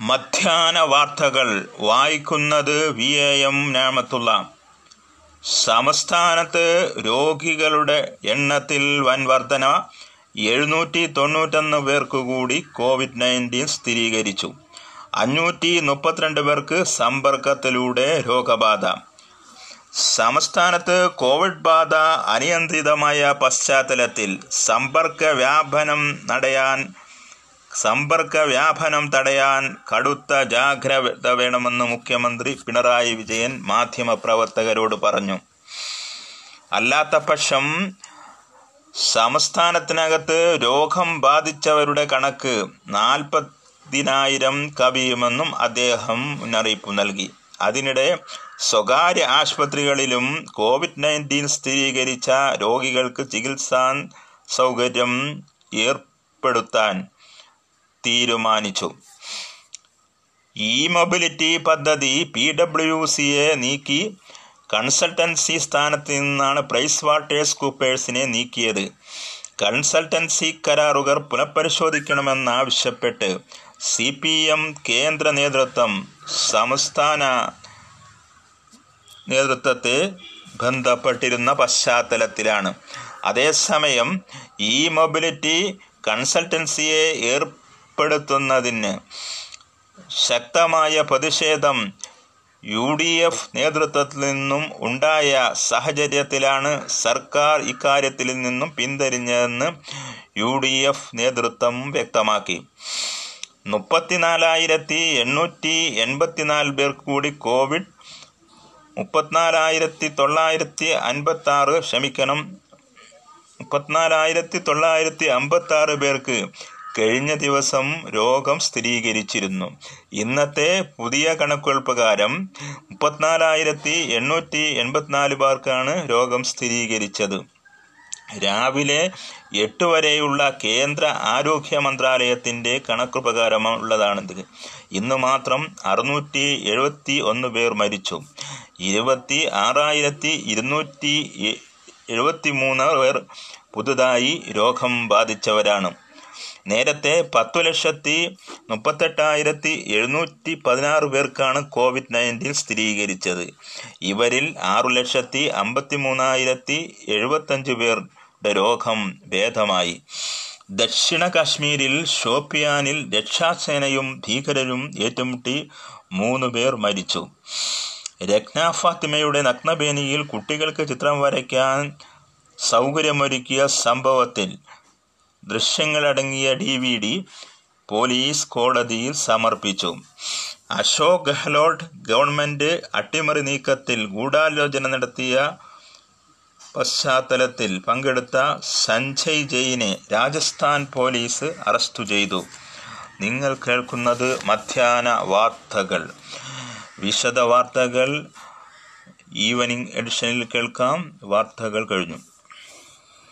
മധ്യാഹ്ന വാർത്തകൾ വായിക്കുന്നത് V A M നാമത്തുള്ള. സംസ്ഥാനത്ത് രോഗികളുടെ എണ്ണത്തിൽ വൻ വർധന. എഴുന്നൂറ്റി തൊണ്ണൂറ്റൊന്ന് പേർക്ക് കൂടി കോവിഡ് നയന്റീൻ സ്ഥിരീകരിച്ചു. അഞ്ഞൂറ്റി മുപ്പത്തിരണ്ട് പേർക്ക് സമ്പർക്കത്തിലൂടെ രോഗബാധ. സംസ്ഥാനത്ത് കോവിഡ് ബാധ അനിയന്ത്രിതമായ പശ്ചാത്തലത്തിൽ സമ്പർക്ക വ്യാപനം തടയാൻ സമ്പർക്ക വ്യാപനം തടയാൻ കടുത്ത ജാഗ്രത വേണമെന്ന് മുഖ്യമന്ത്രി പിണറായി വിജയൻ മാധ്യമപ്രവർത്തകരോട് പറഞ്ഞു. അല്ലാത്തപക്ഷം സംസ്ഥാനത്തിനകത്ത് രോഗം ബാധിച്ചവരുടെ കണക്ക് നാൽപ്പതിനായിരം കവിയുമെന്നും അദ്ദേഹം മുന്നറിയിപ്പ് നൽകി. അതിനിടെ സ്വകാര്യ ആശുപത്രികളിലും കോവിഡ് നയന്റീൻ സ്ഥിരീകരിച്ച രോഗികൾക്ക് ചികിത്സാ സൗകര്യം ഏർപ്പെടുത്താൻ തീരുമാനിച്ചു. ഇ മൊബിലിറ്റി പദ്ധതി പി ഡബ്ല്യു സിയെ നീക്കി. കൺസൾട്ടൻസി സ്ഥാനത്ത് നിന്നാണ് പ്രൈസ് വാട്ടേഴ്സ് കൂപ്പേഴ്സിനെ നീക്കിയത്. കൺസൾട്ടൻസി കരാറുകൾ പുനഃപരിശോധിക്കണമെന്നാവശ്യപ്പെട്ട് സി പി എം കേന്ദ്ര നേതൃത്വം സംസ്ഥാന നേതൃത്വത്തെ ബന്ധപ്പെട്ടിരുന്ന പശ്ചാത്തലത്തിലാണ്. അതേസമയം ഈ മൊബിലിറ്റി കൺസൾട്ടൻസിയെ ഏർപ്പെടുത്തുന്നതിന് ശക്തമായ പ്രതിഷേധം യു ഡി എഫ് നേതൃത്വത്തിൽ നിന്നും ഉണ്ടായ സാഹചര്യത്തിലാണ് സർക്കാർ ഇക്കാര്യത്തിൽ നിന്നും പിന്തിരിഞ്ഞതെന്ന് യു ഡി എഫ് നേതൃത്വം വ്യക്തമാക്കി. മുപ്പത്തിനാലായിരത്തി എണ്ണൂറ്റി എൺപത്തിനാല് പേർ കൂടി കോവിഡ് മുപ്പത്തിനാലായിരത്തി തൊള്ളായിരത്തി അൻപത്തി ആറ് ക്ഷമിക്കണം മുപ്പത്തിനാലായിരത്തി തൊള്ളായിരത്തി അമ്പത്തി ആറ് പേർക്ക് കഴിഞ്ഞ ദിവസം രോഗം സ്ഥിരീകരിച്ചിരുന്നു. ഇന്നത്തെ പുതിയ കണക്കുകൾ പ്രകാരം മുപ്പത്തിനാലായിരത്തി എണ്ണൂറ്റി എൺപത്തിനാല് പേർക്കാണ് രോഗം സ്ഥിരീകരിച്ചത്. രാവിലെ എട്ട് വരെയുള്ള കേന്ദ്ര ആരോഗ്യ മന്ത്രാലയത്തിന്റെ കണക്ക് പ്രകാരമുള്ളതാണിത് ഇന്ന് മാത്രം അറുന്നൂറ്റി എഴുപത്തി ഒന്ന് പേർ മരിച്ചു. ഇരുപത്തി ആറായിരത്തി ഇരുന്നൂറ്റി എഴുപത്തി മൂന്ന് പേർ പുതുതായി രോഗം ബാധിച്ചവരാണ്. നേരത്തെ പത്തു ലക്ഷത്തി മുപ്പത്തെട്ടായിരത്തി എഴുന്നൂറ്റി പതിനാറ് പേർക്കാണ് കോവിഡ് നയന്റീൻ സ്ഥിരീകരിച്ചത്. ഇവരിൽ ആറു ലക്ഷത്തി അമ്പത്തി മൂന്നായിരത്തി എഴുപത്തഞ്ച് പേരുടെ രോഗം ഭേദമായി. ദക്ഷിണ കാശ്മീരിൽ ഷോപ്പിയാനിൽ രക്ഷാസേനയും ഭീകരരും ഏറ്റുമുട്ടി മൂന്ന് പേർ മരിച്ചു. രത്ന ഫാത്തിമയുടെ നഗ്നബേനിയിൽ കുട്ടികൾക്ക് ചിത്രം വരയ്ക്കാൻ സൗകര്യമൊരുക്കിയ സംഭവത്തിൽ ദൃശ്യങ്ങളടങ്ങിയ ഡി വി ഡി പോലീസ് കോടതിയിൽ സമർപ്പിച്ചു. അശോക് ഗെഹ്ലോട്ട് ഗവൺമെന്റ് അട്ടിമറി നീക്കത്തിൽ ഗൂഢാലോചന നടത്തിയ പശ്ചാത്തലത്തിൽ പങ്കെടുത്ത സഞ്ജയ് ജെയിനെ രാജസ്ഥാൻ പോലീസ് അറസ്റ്റ് ചെയ്തു. നിങ്ങൾ കേൾക്കുന്നത് മധ്യാഹ്ന വാർത്തകൾ. വിശദ വാർത്തകൾ ഈവനിങ് എഡിഷനിൽ കേൾക്കാം. വാർത്തകൾ കഴിഞ്ഞു.